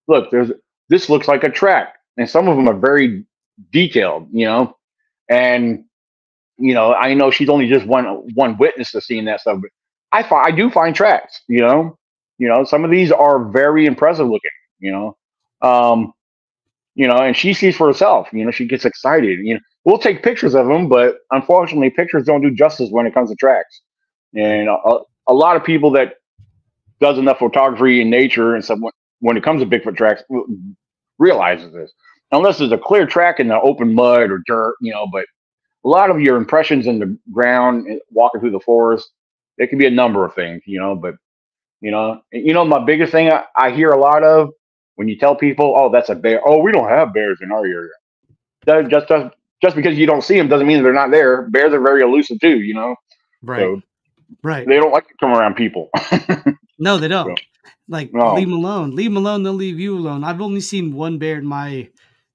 Look, there's this looks like a track, and some of them are very detailed, you know. And you know, I know she's only just one one witness to seeing that stuff, but I find I do find tracks, you know. You know, some of these are very impressive looking, you know. Um, you know, and she sees for herself, you know, she gets excited, you know we'll take pictures of them, but unfortunately, pictures don't do justice when it comes to tracks. And a, a lot of people that does enough photography in nature and someone when it comes to Bigfoot tracks realizes this. Unless there's a clear track in the open mud or dirt, you know, but a lot of your impressions in the ground eh, walking through the forest, it can be a number of things, you know, but you know, you know, my biggest thing I, I hear a lot of when you tell people, "Oh, that's a bear." Oh, we don't have bears in our area. That just just just because you don't see them doesn't mean they're not there. Bears are very elusive too, you know. Right. So right. They don't like to come around people. no, they don't. So, like no. leave them alone. Leave them alone. They'll leave you alone. I've only seen one bear in my,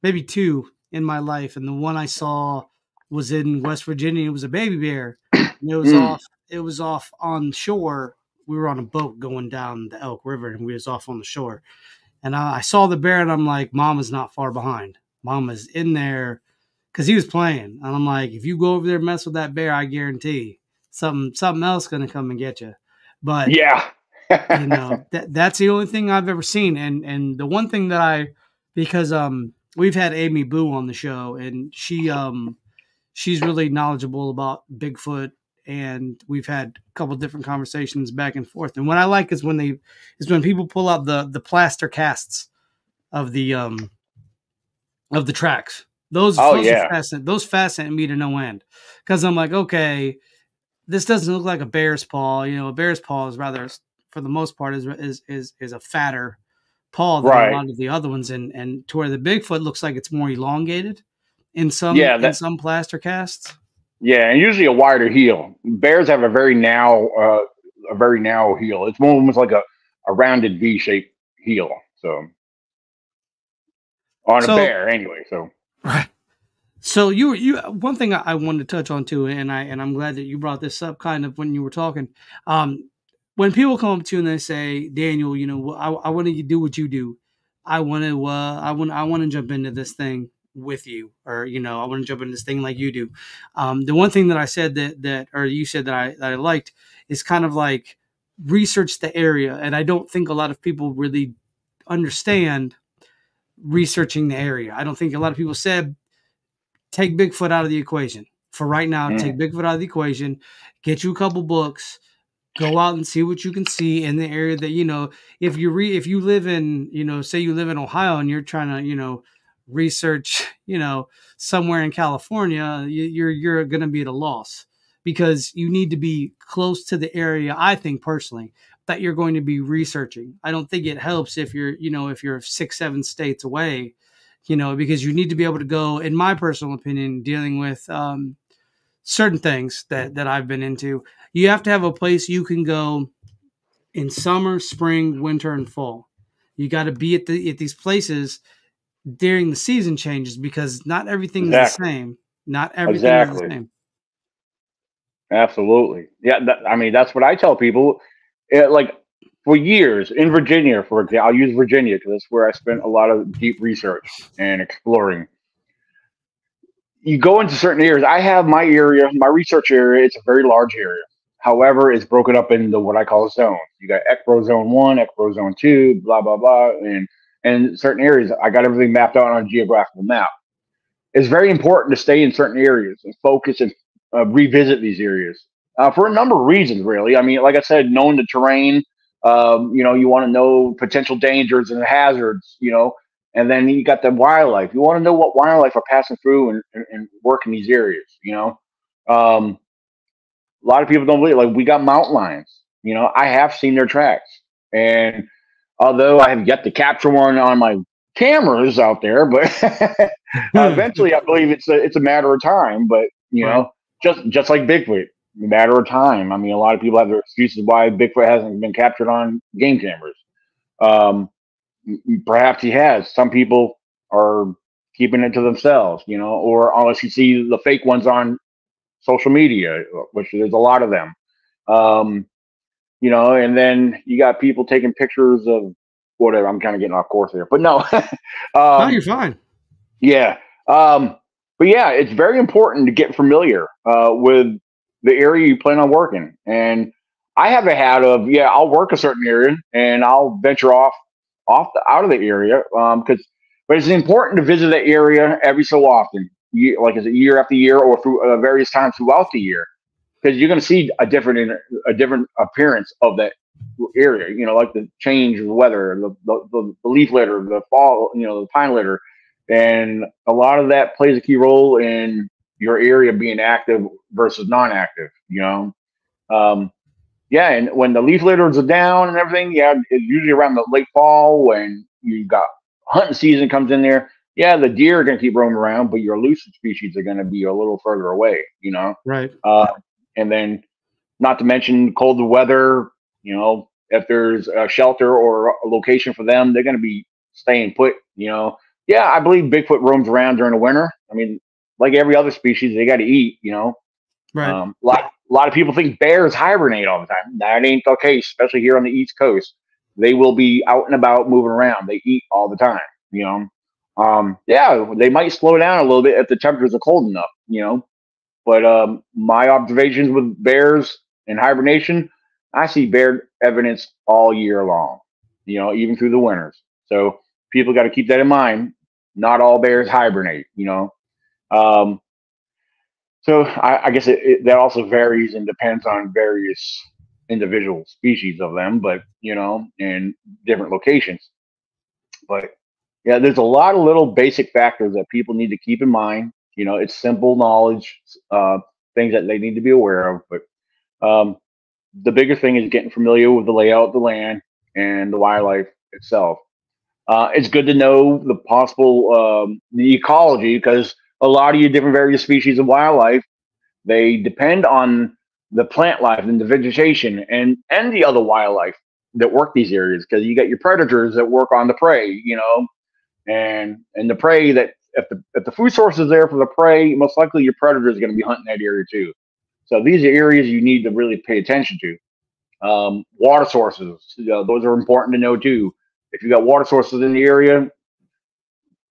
maybe two in my life, and the one I saw was in West Virginia. It was a baby bear. And it was mm. off. It was off on shore. We were on a boat going down the Elk River, and we was off on the shore. And I, I saw the bear, and I'm like, "Mama's not far behind. Mama's in there." Because he was playing, and I'm like, if you go over there and mess with that bear, I guarantee something something else gonna come and get you. But yeah, you know that that's the only thing I've ever seen. And and the one thing that I because um we've had Amy Boo on the show, and she um she's really knowledgeable about Bigfoot and we've had a couple different conversations back and forth. And what I like is when they is when people pull out the the plaster casts of the um of the tracks. Those, oh, those yeah. fascinating. Those fascinate me to no end because I'm like, okay, this doesn't look like a bear's paw. You know, a bear's paw is rather, for the most part, is is is, is a fatter paw than right. a lot of the other ones, and and to where the Bigfoot looks like it's more elongated in some yeah, that, in some plaster casts. Yeah, and usually a wider heel. Bears have a very narrow, uh, a very narrow heel. It's more almost like a, a rounded V shaped heel. So on so, a bear, anyway. So right. So you you one thing I, I wanted to touch on too, and I and I'm glad that you brought this up, kind of when you were talking. Um, when people come up to you and they say, Daniel, you know, I, I want to do what you do. I want to, uh, I want, I want to jump into this thing with you or you know i want to jump into this thing like you do. Um, the one thing that i said that that or you said that i that i liked is kind of like research the area and i don't think a lot of people really understand researching the area. I don't think a lot of people said take bigfoot out of the equation. For right now mm. take bigfoot out of the equation get you a couple books go out and see what you can see in the area that you know if you re if you live in you know say you live in ohio and you're trying to you know research, you know, somewhere in California, you're you're going to be at a loss because you need to be close to the area. I think personally that you're going to be researching. I don't think it helps if you're, you know, if you're six, seven states away, you know, because you need to be able to go. In my personal opinion, dealing with um, certain things that that I've been into, you have to have a place you can go in summer, spring, winter, and fall. You got to be at the at these places during the season changes because not everything exactly. is the same. Not everything exactly. is the same. Absolutely. Yeah. That, I mean, that's what I tell people. It, like for years in Virginia, for example, I'll use Virginia because that's where I spent a lot of deep research and exploring. You go into certain areas. I have my area, my research area. It's a very large area. However, it's broken up into what I call zones. You got Expro Zone One, Expro Zone Two, blah blah blah, and and certain areas. I got everything mapped out on a geographical map. It's very important to stay in certain areas and focus and uh, revisit these areas uh, for a number of reasons, really. I mean, like I said, knowing the terrain, um, you know, you want to know potential dangers and hazards, you know, and then you got the wildlife. You want to know what wildlife are passing through and, and, and work in these areas, you know. Um, a lot of people don't believe, like, we got mountain lions, you know, I have seen their tracks. And although I have yet to capture one on my cameras out there, but eventually I believe it's a it's a matter of time. But you right. know, just just like Bigfoot, matter of time. I mean, a lot of people have their excuses why Bigfoot hasn't been captured on game cameras. Um, perhaps he has. Some people are keeping it to themselves, you know, or unless you see the fake ones on social media, which there's a lot of them. Um, you know, and then you got people taking pictures of whatever. I'm kind of getting off course here, but no. um, no, you're fine. Yeah. Um, but yeah, it's very important to get familiar uh, with the area you plan on working. And I have a hat of, yeah, I'll work a certain area and I'll venture off, off the, out of the area. Um, cause, but it's important to visit the area every so often, like is it year after year or through uh, various times throughout the year because you're going to see a different a different appearance of that area. You know, like the change of weather, the, the, the leaf litter, the fall, you know, the pine litter, and a lot of that plays a key role in your area being active versus non-active. You know, um, yeah, and when the leaf litters are down and everything, yeah, it's usually around the late fall when you got hunting season comes in there. Yeah, the deer are going to keep roaming around, but your elusive species are going to be a little further away. You know, right? Uh, and then, not to mention cold weather. You know, if there's a shelter or a location for them, they're going to be staying put. You know, yeah, I believe Bigfoot roams around during the winter. I mean, like every other species, they got to eat. You know, right? Um, a lot, a lot of people think bears hibernate all the time. That ain't the case, especially here on the East Coast. They will be out and about, moving around. They eat all the time. You know, um, yeah, they might slow down a little bit if the temperatures are cold enough. You know, but um, my observations with bears in hibernation, I see bear evidence all year long. You know, even through the winters. So people got to keep that in mind not all bears hibernate, you know. Um, so I, I guess it, it, that also varies and depends on various individual species of them, but you know, in different locations. But yeah, there's a lot of little basic factors that people need to keep in mind. You know, it's simple knowledge, uh, things that they need to be aware of. But um, the bigger thing is getting familiar with the layout of the land and the wildlife itself. Uh, it's good to know the possible um, the ecology because a lot of your different various species of wildlife they depend on the plant life and the vegetation and and the other wildlife that work these areas because you got your predators that work on the prey you know and and the prey that if the if the food source is there for the prey most likely your predator is going to be hunting that area too so these are areas you need to really pay attention to um, water sources you know, those are important to know too if you got water sources in the area,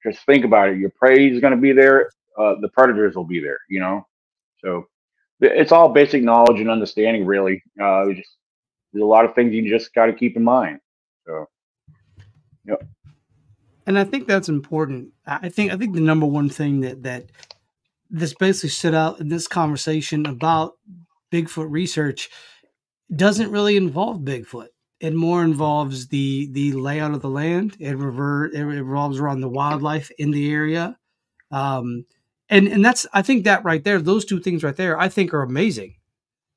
just think about it. Your prey is going to be there. Uh, the predators will be there. You know, so it's all basic knowledge and understanding. Really, uh, just, there's a lot of things you just got to keep in mind. So, yep. And I think that's important. I think I think the number one thing that that this basically stood out in this conversation about Bigfoot research doesn't really involve Bigfoot it more involves the the layout of the land. It revert it revolves around the wildlife in the area, um, and and that's I think that right there, those two things right there, I think are amazing.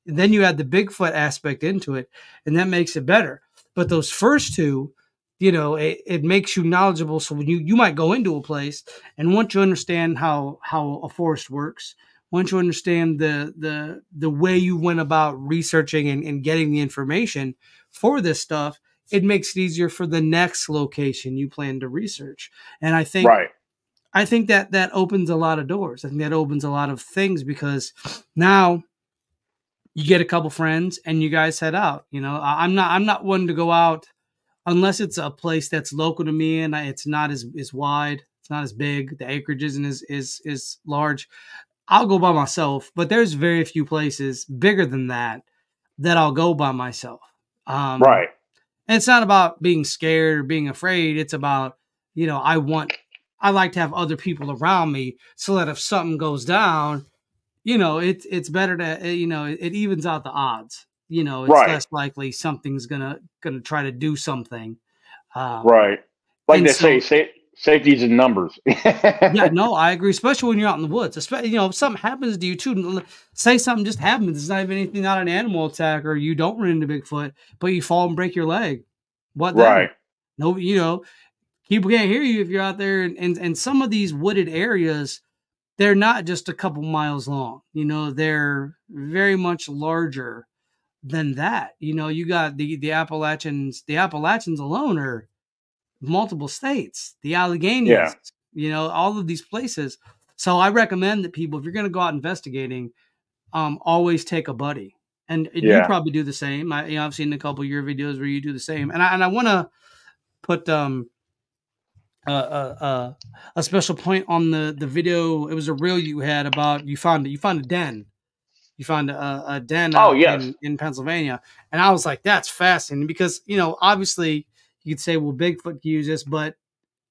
And then you add the Bigfoot aspect into it, and that makes it better. But those first two, you know, it, it makes you knowledgeable. So when you you might go into a place, and once you understand how how a forest works, once you understand the the the way you went about researching and, and getting the information for this stuff, it makes it easier for the next location you plan to research. And I think right. I think that that opens a lot of doors. I think that opens a lot of things because now you get a couple friends and you guys head out. You know, I'm not I'm not one to go out unless it's a place that's local to me and it's not as as wide, it's not as big, the acreage isn't as is is large. I'll go by myself, but there's very few places bigger than that that I'll go by myself. Um, right. And it's not about being scared or being afraid. It's about, you know, I want, I like to have other people around me so that if something goes down, you know, it's it's better to, eh, you know, it, it evens out the odds. You know, it's right. less likely something's gonna gonna try to do something. Um, right. Like they so, say, say safety's in numbers. yeah, no, I agree. Especially when you're out in the woods. Especially, you know, if something happens to you too. Say something just happens. It's not even anything, not an animal attack, or you don't run into Bigfoot, but you fall and break your leg. What? Then? Right. No, you know, people can't hear you if you're out there. And, and and some of these wooded areas, they're not just a couple miles long. You know, they're very much larger than that. You know, you got the the Appalachians. The Appalachians alone are multiple states, the Alleghenies, yeah. you know, all of these places. So I recommend that people, if you're going to go out investigating, um, always take a buddy. And yeah. you probably do the same. I, you know, I've seen a couple of your videos where you do the same. And I and I want to put um uh, uh, uh, a special point on the the video. It was a reel you had about you found you found a den. You found a, a den. Oh yes. in, in Pennsylvania, and I was like, that's fascinating because you know obviously you could say, well, Bigfoot can use this, but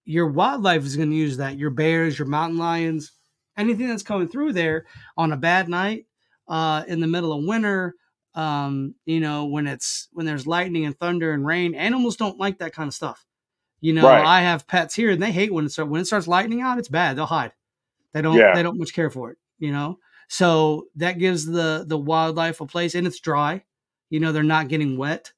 your wildlife is going to use that. Your bears, your mountain lions, anything that's coming through there on a bad night, uh, in the middle of winter, Um, you know, when it's when there's lightning and thunder and rain, animals don't like that kind of stuff. You know, Right. I have pets here and they hate when it starts when it starts lightning out, it's bad. They'll hide. They don't Yeah. they don't much care for it, you know. So that gives the the wildlife a place and it's dry. You know, they're not getting wet.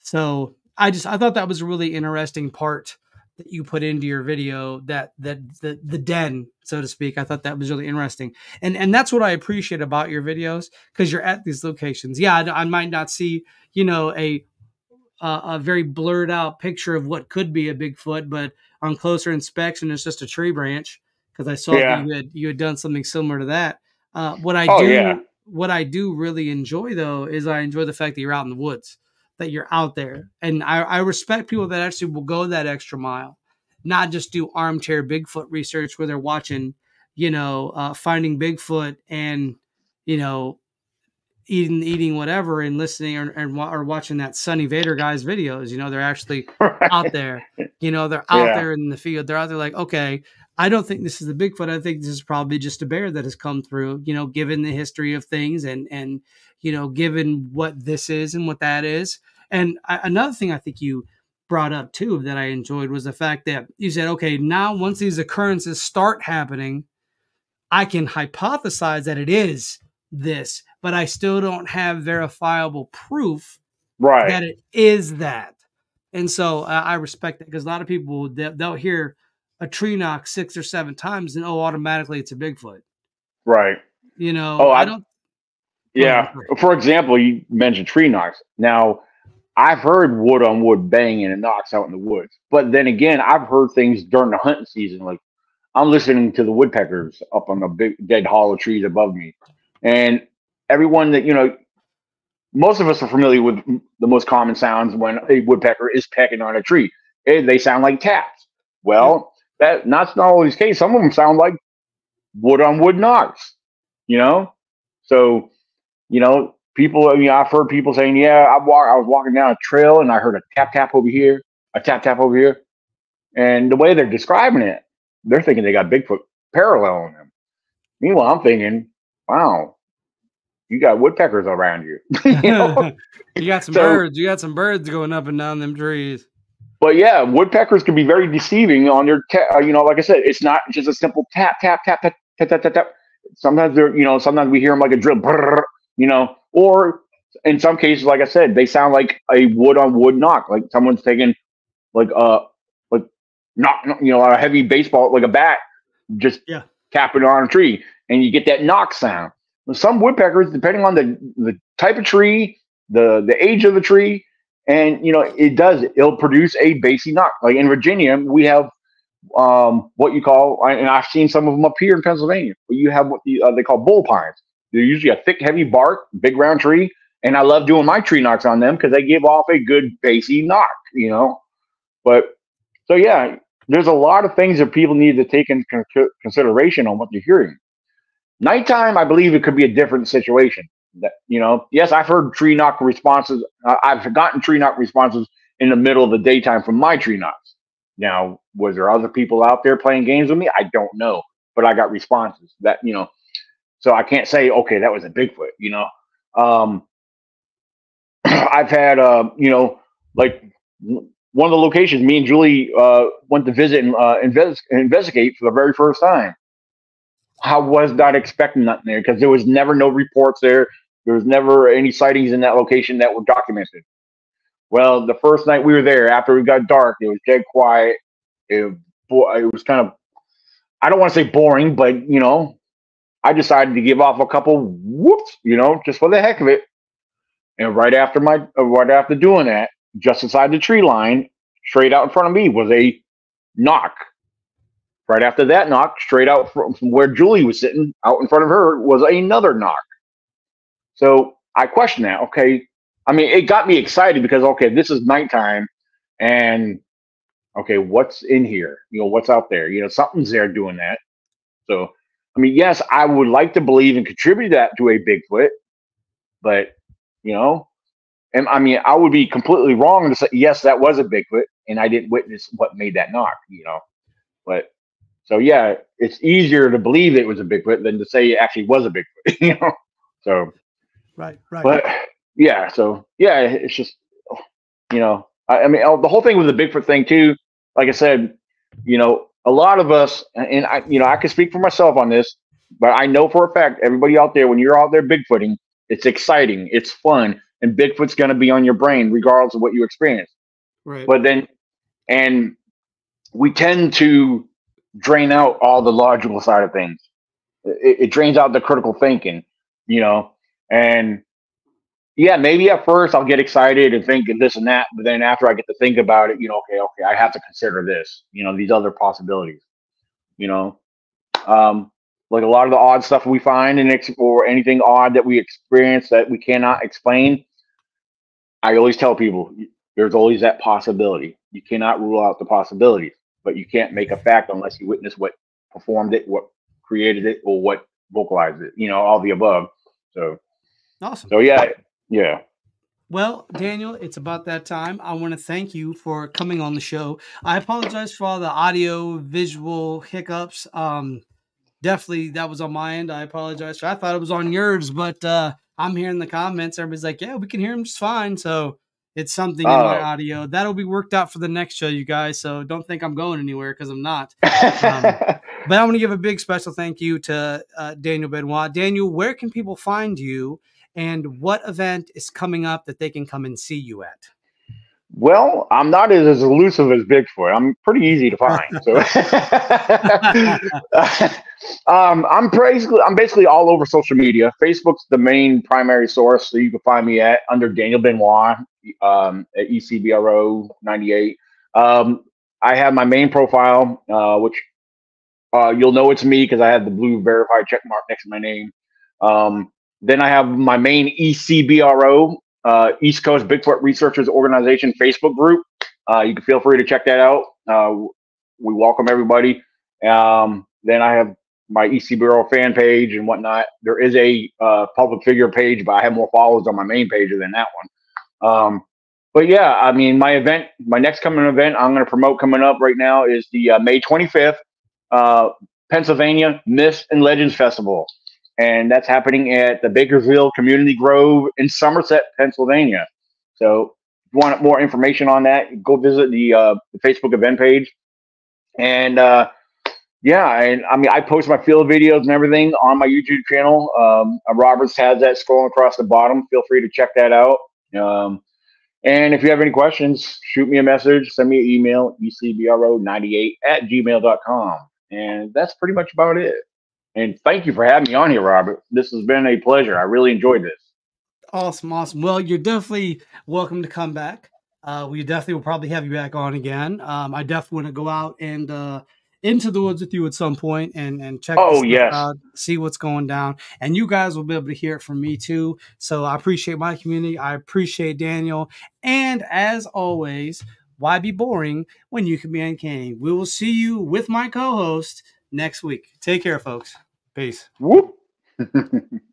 So I just I thought that was a really interesting part that you put into your video that that the the den so to speak i thought that was really interesting and and that's what i appreciate about your videos because you're at these locations yeah I, I might not see you know a a a very blurred out picture of what could be a bigfoot but on closer inspection it's just a tree branch because i saw Yeah. you had you had done something similar to that uh, what i Oh, do yeah. what i do really enjoy though is i enjoy the fact that you're out in the woods that you're out there and i, I respect people that actually will go that extra mile not just do armchair Bigfoot research where they're watching, you know, uh, finding Bigfoot and, you know, eating eating whatever and listening or, and or watching that Sunny Vader guy's videos. You know, they're actually out there. You know, they're out Yeah. there in the field. They're out there like, okay, I don't think this is a Bigfoot. I think this is probably just a bear that has come through. You know, given the history of things and and you know, given what this is and what that is. And I, another thing I think you brought up too that I enjoyed was the fact that you said, okay, now once these occurrences start happening, I can hypothesize that it is this, but I still don't have verifiable proof right. that it is that. And so uh, I respect that because a lot of people they- they'll hear a tree knock six or seven times and oh, automatically it's a Bigfoot. Right. You know, Oh, I I- don't. Yeah. Go For example, you mentioned tree knocks. Now, I've heard wood on wood banging and knocks out in the woods. But then again, I've heard things during the hunting season. Like I'm listening to the woodpeckers up on the big dead hollow trees above me. And everyone that, you know, most of us are familiar with the most common sounds when a woodpecker is pecking on a tree. Eh, They sound like taps. Well, that that's not always the case. Some of them sound like wood on wood knocks. You know, so you know, people. I mean, I've heard people saying, "Yeah, I walk. I was walking down a trail and I heard a tap tap over here, a tap tap over here," and the way they're describing it, they're thinking they got Bigfoot paralleling them. Meanwhile, I'm thinking, "Wow, you got woodpeckers around you." you you got some So- birds. You got some birds going up and down them trees. But yeah, woodpeckers can be very deceiving on their, ta- uh, you know, like I said, it's not just a simple tap, tap, tap, tap, tap, tap, tap, tap. Sometimes they're, you know, sometimes we hear them like a drill, brrr, you know, or in some cases, like I said, they sound like a wood on wood knock, like someone's taking like a, like knock, knock, you know, a heavy baseball, like a bat, just Yeah. tapping on a tree, and you get that knock sound. Some woodpeckers, depending on the the type of tree, the the age of the tree, and you know it does it'll produce a bassy knock. Like in virginia we have um what you call and i've seen some of them up here in pennsylvania but you have what the, uh, they call bull pines. They're usually a thick heavy bark big round tree and i love doing my tree knocks on them because they give off a good bassy knock you know? But so yeah there's a lot of things that people need to take into consideration on what they're hearing. Nighttime i believe it could be a different situation that you know yes i've heard tree knock responses. I've gotten tree knock responses in the middle of the daytime from my tree knocks. Now was there other people out there playing games with me? I don't know but i got responses that you know so i can't say okay that was a bigfoot you know? Um i've had uh you know like one of the locations me and julie uh went to visit and uh invest, investigate for the very first time I was not expecting nothing there because there was never no reports there. There was never any sightings in that location that were documented. Well, the first night we were there, after it got dark, it was dead quiet. It, it was kind of, I don't want to say boring, but you know, I decided to give off a couple whoops, you know, just for the heck of it. And right after my, uh, right after doing that, just inside the tree line, straight out in front of me was a knock. Right after that knock, straight out from, from where Julie was sitting, out in front of her, was another knock. So I questioned that. Okay, I mean, it got me excited because okay, this is nighttime, and okay, what's in here? You know, what's out there? You know, something's there doing that. So, I mean, yes, I would like to believe and contribute that to a Bigfoot, but you know, and I mean, I would be completely wrong to say yes, that was a Bigfoot, and I didn't witness what made that knock. You know, but so yeah, it's easier to believe it was a Bigfoot than to say it actually was a Bigfoot. You know, so Right, right. but yeah, so yeah, it's just you know, I, I mean, oh, the whole thing with the Bigfoot thing too. Like I said, you know, a lot of us, and I, you know, I can speak for myself on this, but I know for a fact, everybody out there, when you're out there Bigfooting, it's exciting, it's fun, and Bigfoot's going to be on your brain regardless of what you experience. Right. But then, and we tend to drain out all the logical side of things. It, it drains out the critical thinking, you know, and yeah, maybe at first I'll get excited and think this and that, but then after I get to think about it, you know, okay, okay, I have to consider this, you know, these other possibilities, you know, um, like a lot of the odd stuff we find and or anything odd that we experience that we cannot explain. I always tell people there's always that possibility. You cannot rule out the possibilities, but you can't make a fact unless you witness what performed it, what created it, or what vocalized it. You know, all the above. So awesome. So yeah, yeah. Well, Daniel, it's about that time. I want to thank you for coming on the show. I apologize for all the audio, visual hiccups. Um, definitely that was on my end. I apologize. I thought it was on yours, but uh, I'm hearing the comments. Everybody's like, "Yeah, we can hear him just fine." So it's something in my oh. audio that'll be worked out for the next show, you guys. So don't think I'm going anywhere because I'm not. Um, but I want to give a big special thank you to uh, Daniel Benoit. Daniel, where can people find you? and what event is coming up that they can come and see you at? Well, I'm not as, as elusive as Bigfoot. I'm pretty easy to find. So, um, I'm basically I'm basically all over social media. Facebook's the main primary source, so you can find me at under Daniel Benoit um, at ECBRO 98. Um, I have my main profile, uh, which uh, you'll know it's me because I have the blue verified check mark next to my name. Um, then I have my main ECBRO, uh, East Coast Bigfoot Researchers Organization Facebook group. Uh, you can feel free to check that out. Uh, we welcome everybody. Um, then I have my ECBRO fan page and whatnot. There is a uh, public figure page, but I have more followers on my main page than that one. Um, but yeah, I mean, my event, my next coming event, I'm going to promote coming up right now is the uh, May 25th, uh, Pennsylvania Myths and Legends Festival and that's happening at the Bakersville Community Grove in Somerset, Pennsylvania. So, if you want more information on that, go visit the, uh, the Facebook event page. And uh, yeah, and I mean, I post my field videos and everything on my YouTube channel. Um, uh, Roberts has that scrolling across the bottom. Feel free to check that out. Um, and if you have any questions, shoot me a message, send me an email, ecbro98 at gmail.com. And that's pretty much about it. And thank you for having me on here, Robert. This has been a pleasure. I really enjoyed this. Awesome, awesome. Well, you're definitely welcome to come back. Uh, we definitely will probably have you back on again. Um, I definitely want to go out and uh, into the woods with you at some point and and check. Oh yes, out, see what's going down, and you guys will be able to hear it from me too. So I appreciate my community. I appreciate Daniel, and as always, why be boring when you can be uncanny? We will see you with my co-host next week. Take care, folks. Peace. Whoop.